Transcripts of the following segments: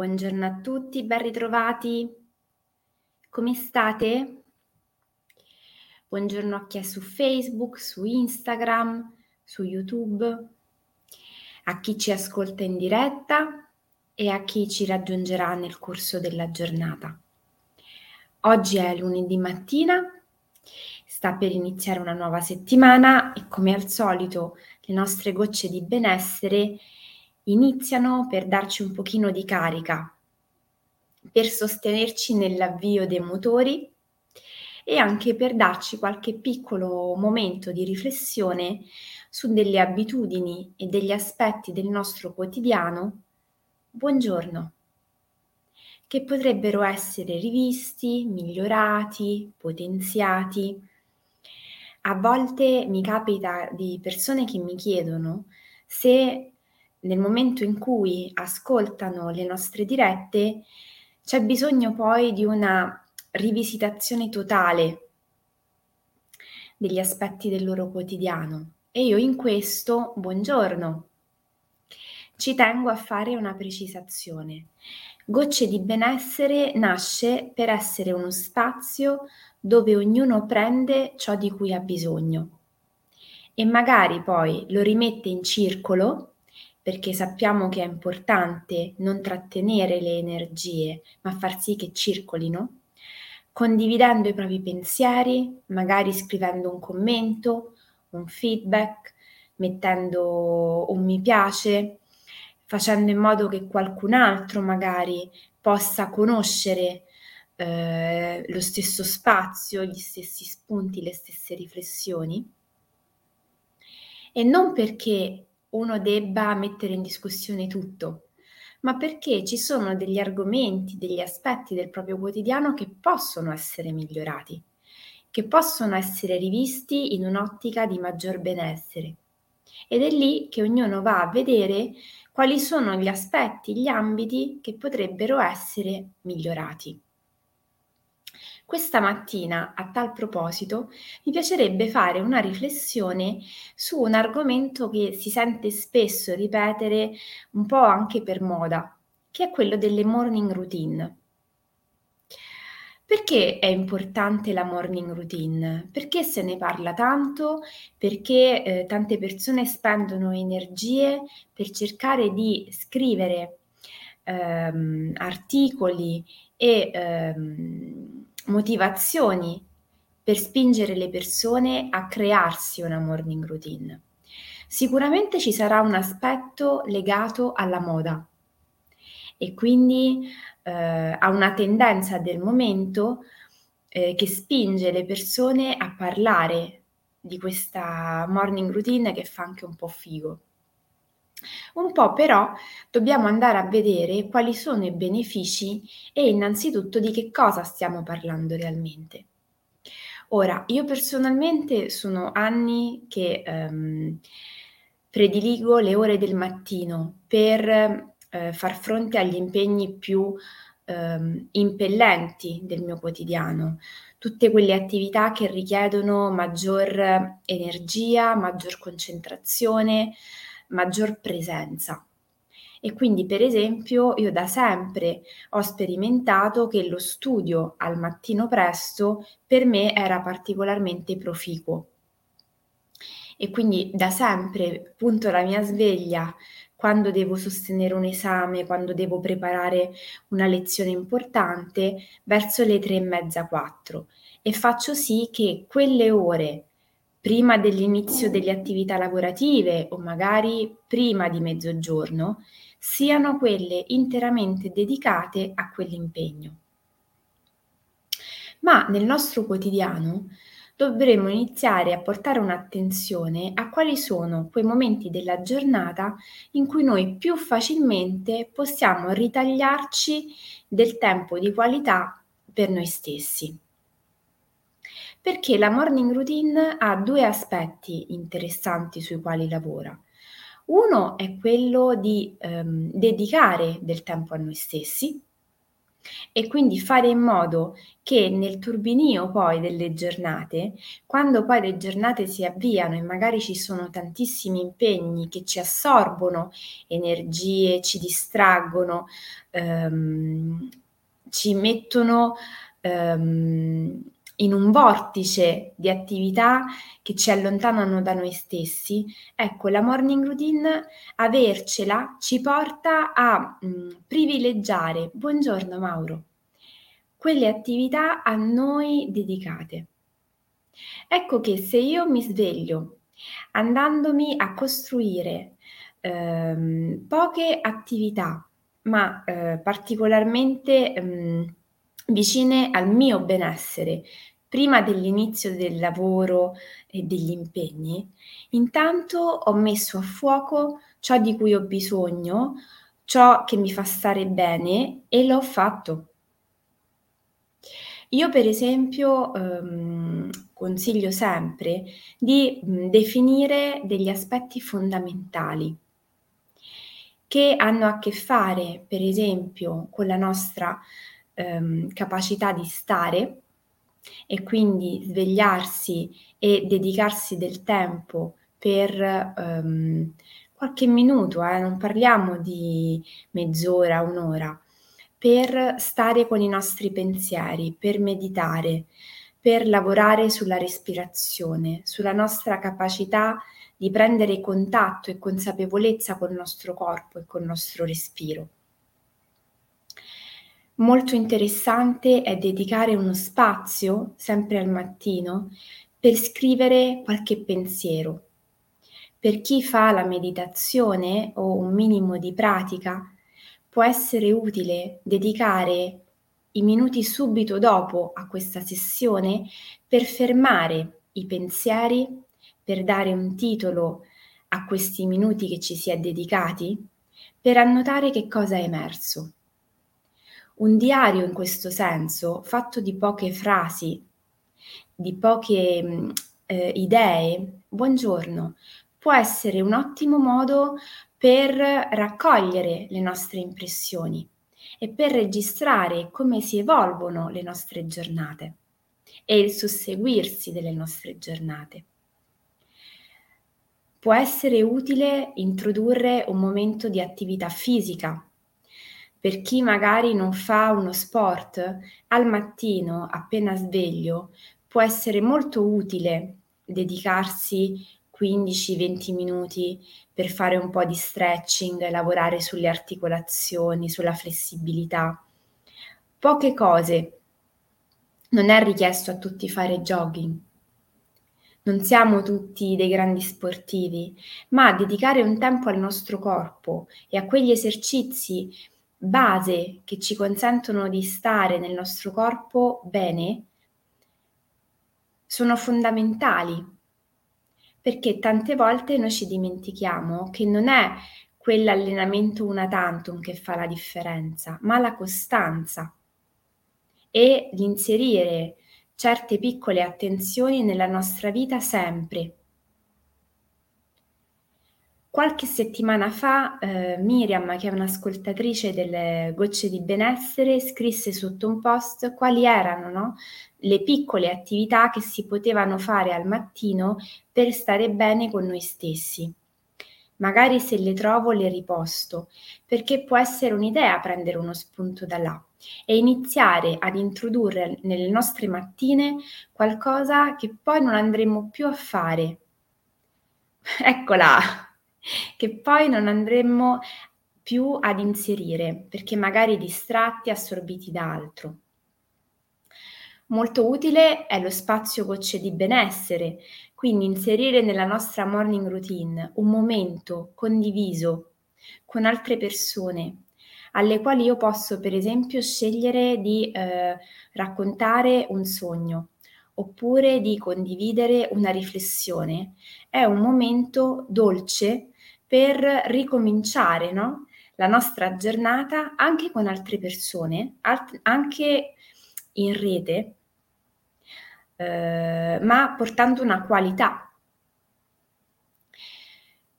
Buongiorno a tutti, ben ritrovati. Come state? Buongiorno a chi è su Facebook, su Instagram, su YouTube, a chi ci ascolta in diretta e a chi ci raggiungerà nel corso della giornata. Oggi è lunedì mattina, sta per iniziare una nuova settimana e come al solito le nostre gocce di benessere iniziano per darci un pochino di carica, per sostenerci nell'avvio dei motori e anche per darci qualche piccolo momento di riflessione su delle abitudini e degli aspetti del nostro quotidiano, buongiorno, che potrebbero essere rivisti, migliorati, potenziati. A volte mi capita di persone che mi chiedono se nel momento in cui ascoltano le nostre dirette, c'è bisogno poi di una rivisitazione totale degli aspetti del loro quotidiano. E io in questo, buongiorno, ci tengo a fare una precisazione. Gocce di benessere nasce per essere uno spazio dove ognuno prende ciò di cui ha bisogno e magari poi lo rimette in circolo perché sappiamo che è importante non trattenere le energie, ma far sì che circolino, condividendo i propri pensieri, magari scrivendo un commento, un feedback, mettendo un mi piace, facendo in modo che qualcun altro magari possa conoscere eh, lo stesso spazio, gli stessi spunti, le stesse riflessioni. E non perché uno debba mettere in discussione tutto, ma perché ci sono degli argomenti, degli aspetti del proprio quotidiano che possono essere migliorati, che possono essere rivisti in un'ottica di maggior benessere. Ed è lì che ognuno va a vedere quali sono gli aspetti, gli ambiti che potrebbero essere migliorati. Questa mattina, a tal proposito, mi piacerebbe fare una riflessione su un argomento che si sente spesso ripetere un po' anche per moda, che è quello delle morning routine. Perché è importante la morning routine? Perché se ne parla tanto? Perché eh, tante persone spendono energie per cercare di scrivere ehm, articoli e ehm, motivazioni per spingere le persone a crearsi una morning routine. Sicuramente ci sarà un aspetto legato alla moda e quindi eh, a una tendenza del momento eh, che spinge le persone a parlare di questa morning routine che fa anche un po' figo. Un po' però dobbiamo andare a vedere quali sono i benefici e innanzitutto di che cosa stiamo parlando realmente. Ora, io personalmente sono anni che ehm, prediligo le ore del mattino per eh, far fronte agli impegni più ehm, impellenti del mio quotidiano, tutte quelle attività che richiedono maggior energia, maggior concentrazione, maggior presenza. E quindi, per esempio, io da sempre ho sperimentato che lo studio al mattino presto per me era particolarmente proficuo. E quindi da sempre punto la mia sveglia quando devo sostenere un esame, quando devo preparare una lezione importante, verso le tre e mezza, quattro. E faccio sì che quelle ore prima dell'inizio delle attività lavorative o magari prima di mezzogiorno siano quelle interamente dedicate a quell'impegno. Ma nel nostro quotidiano dovremmo iniziare a portare un'attenzione a quali sono quei momenti della giornata in cui noi più facilmente possiamo ritagliarci del tempo di qualità per noi stessi perché la morning routine ha due aspetti interessanti sui quali lavora. Uno è quello di ehm, dedicare del tempo a noi stessi e quindi fare in modo che nel turbinio poi delle giornate, quando poi le giornate si avviano e magari ci sono tantissimi impegni che ci assorbono energie, ci distraggono, ehm, ci mettono ehm, in un vortice di attività che ci allontanano da noi stessi, ecco, la morning routine, avercela ci porta a mh, mm, privilegiare, buongiorno Mauro, quelle attività a noi dedicate. Ecco che se io mi sveglio andandomi a costruire ehm, poche attività, ma eh, particolarmente ehm, vicine al mio benessere, prima dell'inizio del lavoro e degli impegni, intanto ho messo a fuoco ciò di cui ho bisogno, ciò che mi fa stare bene e l'ho fatto. Io per esempio ehm, consiglio sempre di mh, definire degli aspetti fondamentali che hanno a che fare per esempio con la nostra ehm, capacità di stare e quindi svegliarsi e dedicarsi del tempo per ehm, qualche minuto, eh, non parliamo di mezz'ora, un'ora, per stare con i nostri pensieri, per meditare, per lavorare sulla respirazione, sulla nostra capacità di prendere contatto e consapevolezza col nostro corpo e col nostro respiro. Molto interessante è dedicare uno spazio, sempre al mattino, per scrivere qualche pensiero. Per chi fa la meditazione o un minimo di pratica, può essere utile dedicare i minuti subito dopo a questa sessione per fermare i pensieri, per dare un titolo a questi minuti che ci si è dedicati, per annotare che cosa è emerso. Un diario in questo senso, fatto di poche frasi, di poche mm, eh, idee, buongiorno, può essere un ottimo modo per raccogliere le nostre impressioni e per registrare come si evolvono le nostre giornate e il susseguirsi delle nostre giornate. Può essere utile introdurre un momento di attività fisica per chi magari non fa uno sport, al mattino, appena sveglio, può essere molto utile dedicarsi 15-20 minuti per fare un po' di stretching, lavorare sulle articolazioni, sulla flessibilità. Poche cose. Non è richiesto a tutti fare jogging. Non siamo tutti dei grandi sportivi, ma dedicare un tempo al nostro corpo e a quegli esercizi base che ci consentono di stare nel nostro corpo bene sono fondamentali perché tante volte noi ci dimentichiamo che non è quell'allenamento una tantum che fa la differenza, ma la costanza e l'inserire certe piccole attenzioni nella nostra vita sempre Qualche settimana fa eh, Miriam, che è un'ascoltatrice delle Gocce di Benessere, scrisse sotto un post quali erano no, le piccole attività che si potevano fare al mattino per stare bene con noi stessi. Magari se le trovo le riposto, perché può essere un'idea prendere uno spunto da là e iniziare ad introdurre nelle nostre mattine qualcosa che poi non andremo più a fare. Eccola! Che poi non andremmo più ad inserire perché magari distratti, assorbiti da altro. Molto utile è lo spazio gocce di benessere, quindi inserire nella nostra morning routine un momento condiviso con altre persone alle quali io posso per esempio scegliere di eh, raccontare un sogno oppure di condividere una riflessione. È un momento dolce per ricominciare no? la nostra giornata anche con altre persone, alt- anche in rete, eh, ma portando una qualità.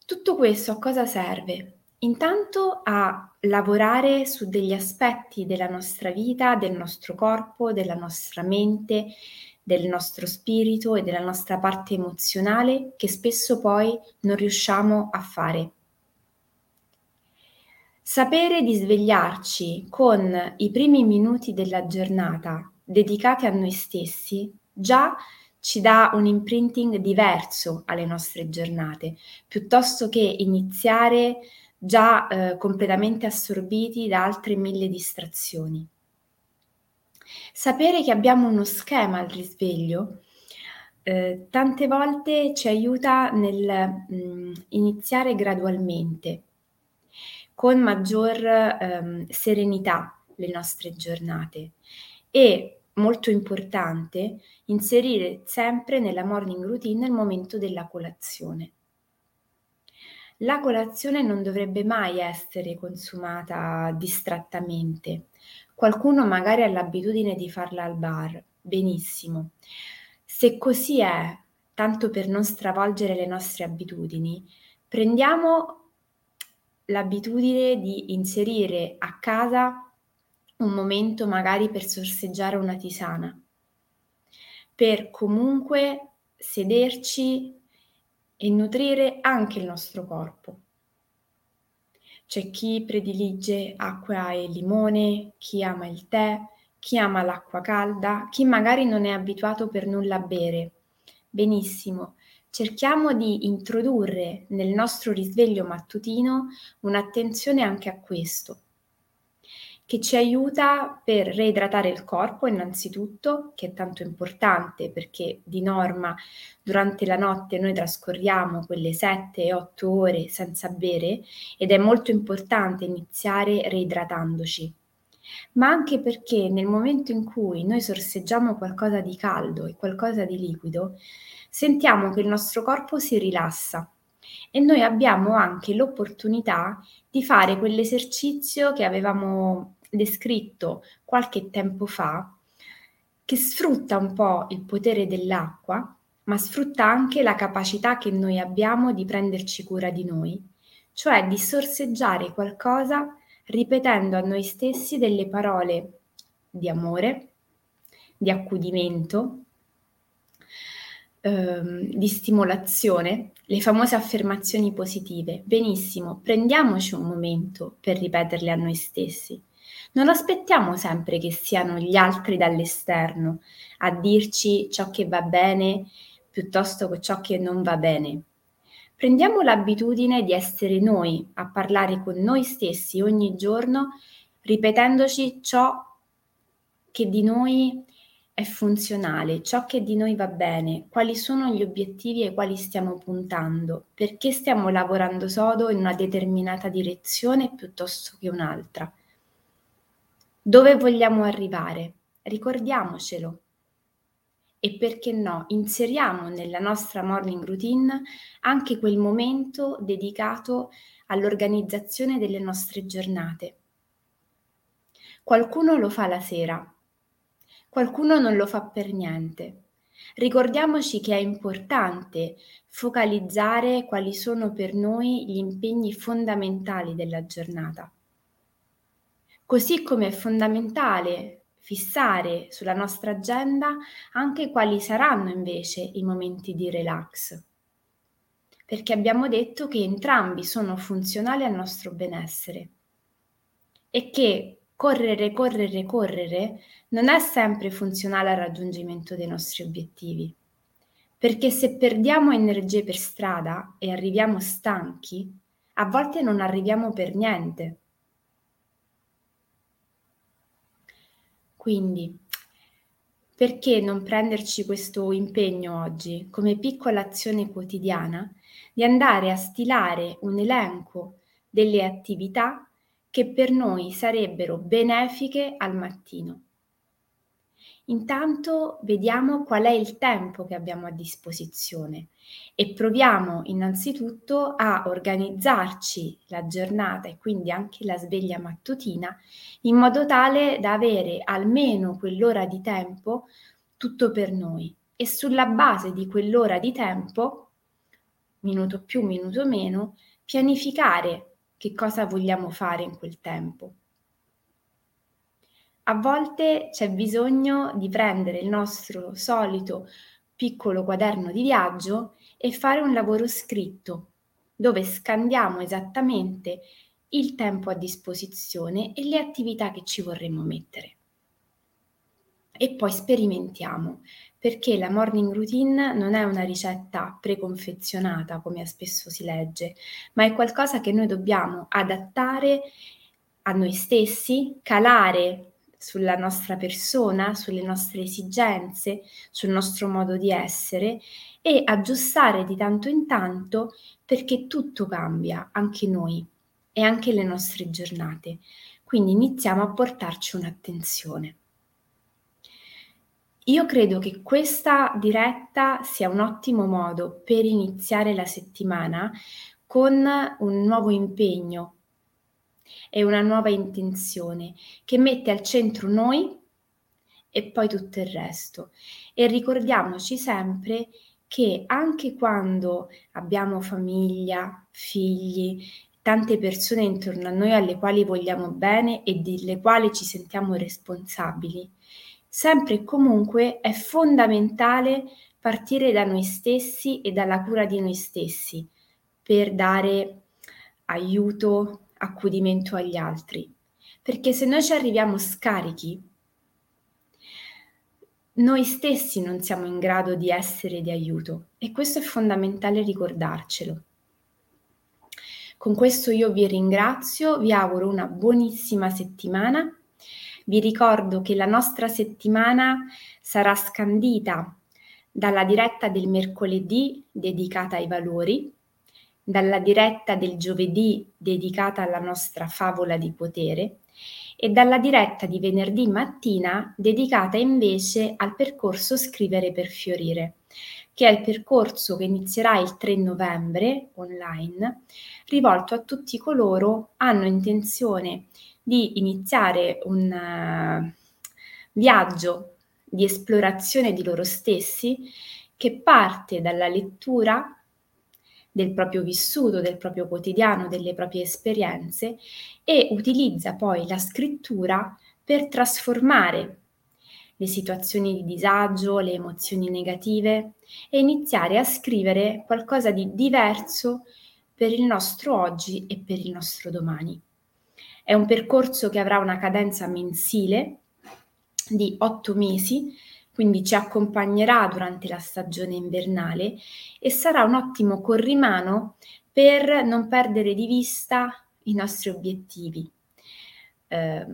Tutto questo a cosa serve? Intanto a lavorare su degli aspetti della nostra vita, del nostro corpo, della nostra mente, del nostro spirito e della nostra parte emozionale che spesso poi non riusciamo a fare. Sapere di svegliarci con i primi minuti della giornata dedicati a noi stessi già ci dà un imprinting diverso alle nostre giornate, piuttosto che iniziare già eh, completamente assorbiti da altre mille distrazioni. Sapere che abbiamo uno schema al risveglio eh, tante volte ci aiuta nel mh, mm, iniziare gradualmente, con maggior ehm, serenità le nostre giornate e molto importante inserire sempre nella morning routine il momento della colazione. La colazione non dovrebbe mai essere consumata distrattamente. Qualcuno magari ha l'abitudine di farla al bar, benissimo. Se così è, tanto per non stravolgere le nostre abitudini, prendiamo l'abitudine di inserire a casa un momento magari per sorseggiare una tisana, per comunque sederci e nutrire anche il nostro corpo. C'è chi predilige acqua e limone, chi ama il tè, chi ama l'acqua calda, chi magari non è abituato per nulla a bere. Benissimo, cerchiamo di introdurre nel nostro risveglio mattutino un'attenzione anche a questo che ci aiuta per reidratare il corpo innanzitutto, che è tanto importante perché di norma durante la notte noi trascorriamo quelle 7-8 ore senza bere ed è molto importante iniziare reidratandoci. Ma anche perché nel momento in cui noi sorseggiamo qualcosa di caldo e qualcosa di liquido, sentiamo che il nostro corpo si rilassa e noi abbiamo anche l'opportunità di fare quell'esercizio che avevamo descritto qualche tempo fa, che sfrutta un po' il potere dell'acqua, ma sfrutta anche la capacità che noi abbiamo di prenderci cura di noi, cioè di sorseggiare qualcosa ripetendo a noi stessi delle parole di amore, di accudimento, ehm, di stimolazione, le famose affermazioni positive. Benissimo, prendiamoci un momento per ripeterle a noi stessi. Non aspettiamo sempre che siano gli altri dall'esterno a dirci ciò che va bene piuttosto che ciò che non va bene. Prendiamo l'abitudine di essere noi a parlare con noi stessi ogni giorno, ripetendoci ciò che di noi è funzionale, ciò che di noi va bene, quali sono gli obiettivi ai quali stiamo puntando, perché stiamo lavorando sodo in una determinata direzione piuttosto che un'altra. Dove vogliamo arrivare? Ricordiamocelo. E perché no, inseriamo nella nostra morning routine anche quel momento dedicato all'organizzazione delle nostre giornate. Qualcuno lo fa la sera, qualcuno non lo fa per niente. Ricordiamoci che è importante focalizzare quali sono per noi gli impegni fondamentali della giornata. Così come è fondamentale fissare sulla nostra agenda anche quali saranno invece i momenti di relax, perché abbiamo detto che entrambi sono funzionali al nostro benessere e che correre, correre, correre non è sempre funzionale al raggiungimento dei nostri obiettivi. Perché se perdiamo energie per strada e arriviamo stanchi, a volte non arriviamo per niente. Quindi, perché non prenderci questo impegno oggi come piccola azione quotidiana di andare a stilare un elenco delle attività che per noi sarebbero benefiche al mattino? Intanto vediamo qual è il tempo che abbiamo a disposizione e proviamo innanzitutto a organizzarci la giornata e quindi anche la sveglia mattutina in modo tale da avere almeno quell'ora di tempo tutto per noi e sulla base di quell'ora di tempo, minuto più, minuto meno, pianificare che cosa vogliamo fare in quel tempo. A volte c'è bisogno di prendere il nostro solito piccolo quaderno di viaggio e fare un lavoro scritto dove scandiamo esattamente il tempo a disposizione e le attività che ci vorremmo mettere. E poi sperimentiamo, perché la morning routine non è una ricetta preconfezionata, come spesso si legge, ma è qualcosa che noi dobbiamo adattare a noi stessi, calare sulla nostra persona, sulle nostre esigenze, sul nostro modo di essere e aggiustare di tanto in tanto perché tutto cambia, anche noi e anche le nostre giornate. Quindi iniziamo a portarci un'attenzione. Io credo che questa diretta sia un ottimo modo per iniziare la settimana con un nuovo impegno e una nuova intenzione che mette al centro noi e poi tutto il resto. E ricordiamoci sempre che anche quando abbiamo famiglia, figli, tante persone intorno a noi alle quali vogliamo bene e delle quali ci sentiamo responsabili, sempre e comunque è fondamentale partire da noi stessi e dalla cura di noi stessi per dare aiuto, accudimento agli altri. Perché se noi ci arriviamo scarichi, noi stessi non siamo in grado di essere di aiuto e questo è fondamentale ricordarcelo. Con questo io vi ringrazio, vi auguro una buonissima settimana. Vi ricordo che la nostra settimana sarà scandita dalla diretta del mercoledì dedicata ai valori, dalla diretta del giovedì dedicata alla nostra favola di potere e dalla diretta di venerdì mattina dedicata invece al percorso Scrivere per fiorire, che è il percorso che inizierà il 3 novembre online, rivolto a tutti coloro che hanno intenzione di iniziare un uh, viaggio di esplorazione di loro stessi che parte dalla lettura del proprio vissuto, del proprio quotidiano, delle proprie esperienze e utilizza poi la scrittura per trasformare le situazioni di disagio, le emozioni negative e iniziare a scrivere qualcosa di diverso per il nostro oggi e per il nostro domani. È un percorso che avrà una cadenza mensile di otto mesi quindi ci accompagnerà durante la stagione invernale e sarà un ottimo corrimano per non perdere di vista i nostri obiettivi. Eh,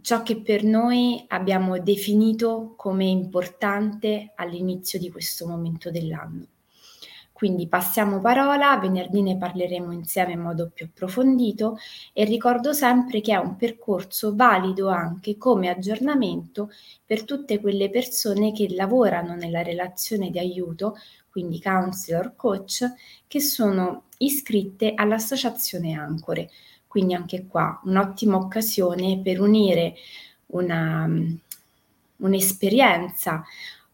ciò che per noi abbiamo definito come importante all'inizio di questo momento dell'anno. Quindi passiamo parola, venerdì ne parleremo insieme in modo più approfondito e ricordo sempre che è un percorso valido anche come aggiornamento per tutte quelle persone che lavorano nella relazione di aiuto, quindi counselor, coach, che sono iscritte all'associazione Ancore. Quindi anche qua un'ottima occasione per unire una, un'esperienza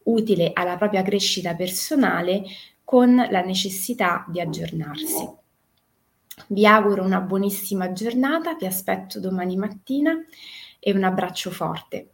utile alla propria crescita personale con la necessità di aggiornarsi. Vi auguro una buonissima giornata, vi aspetto domani mattina e un abbraccio forte.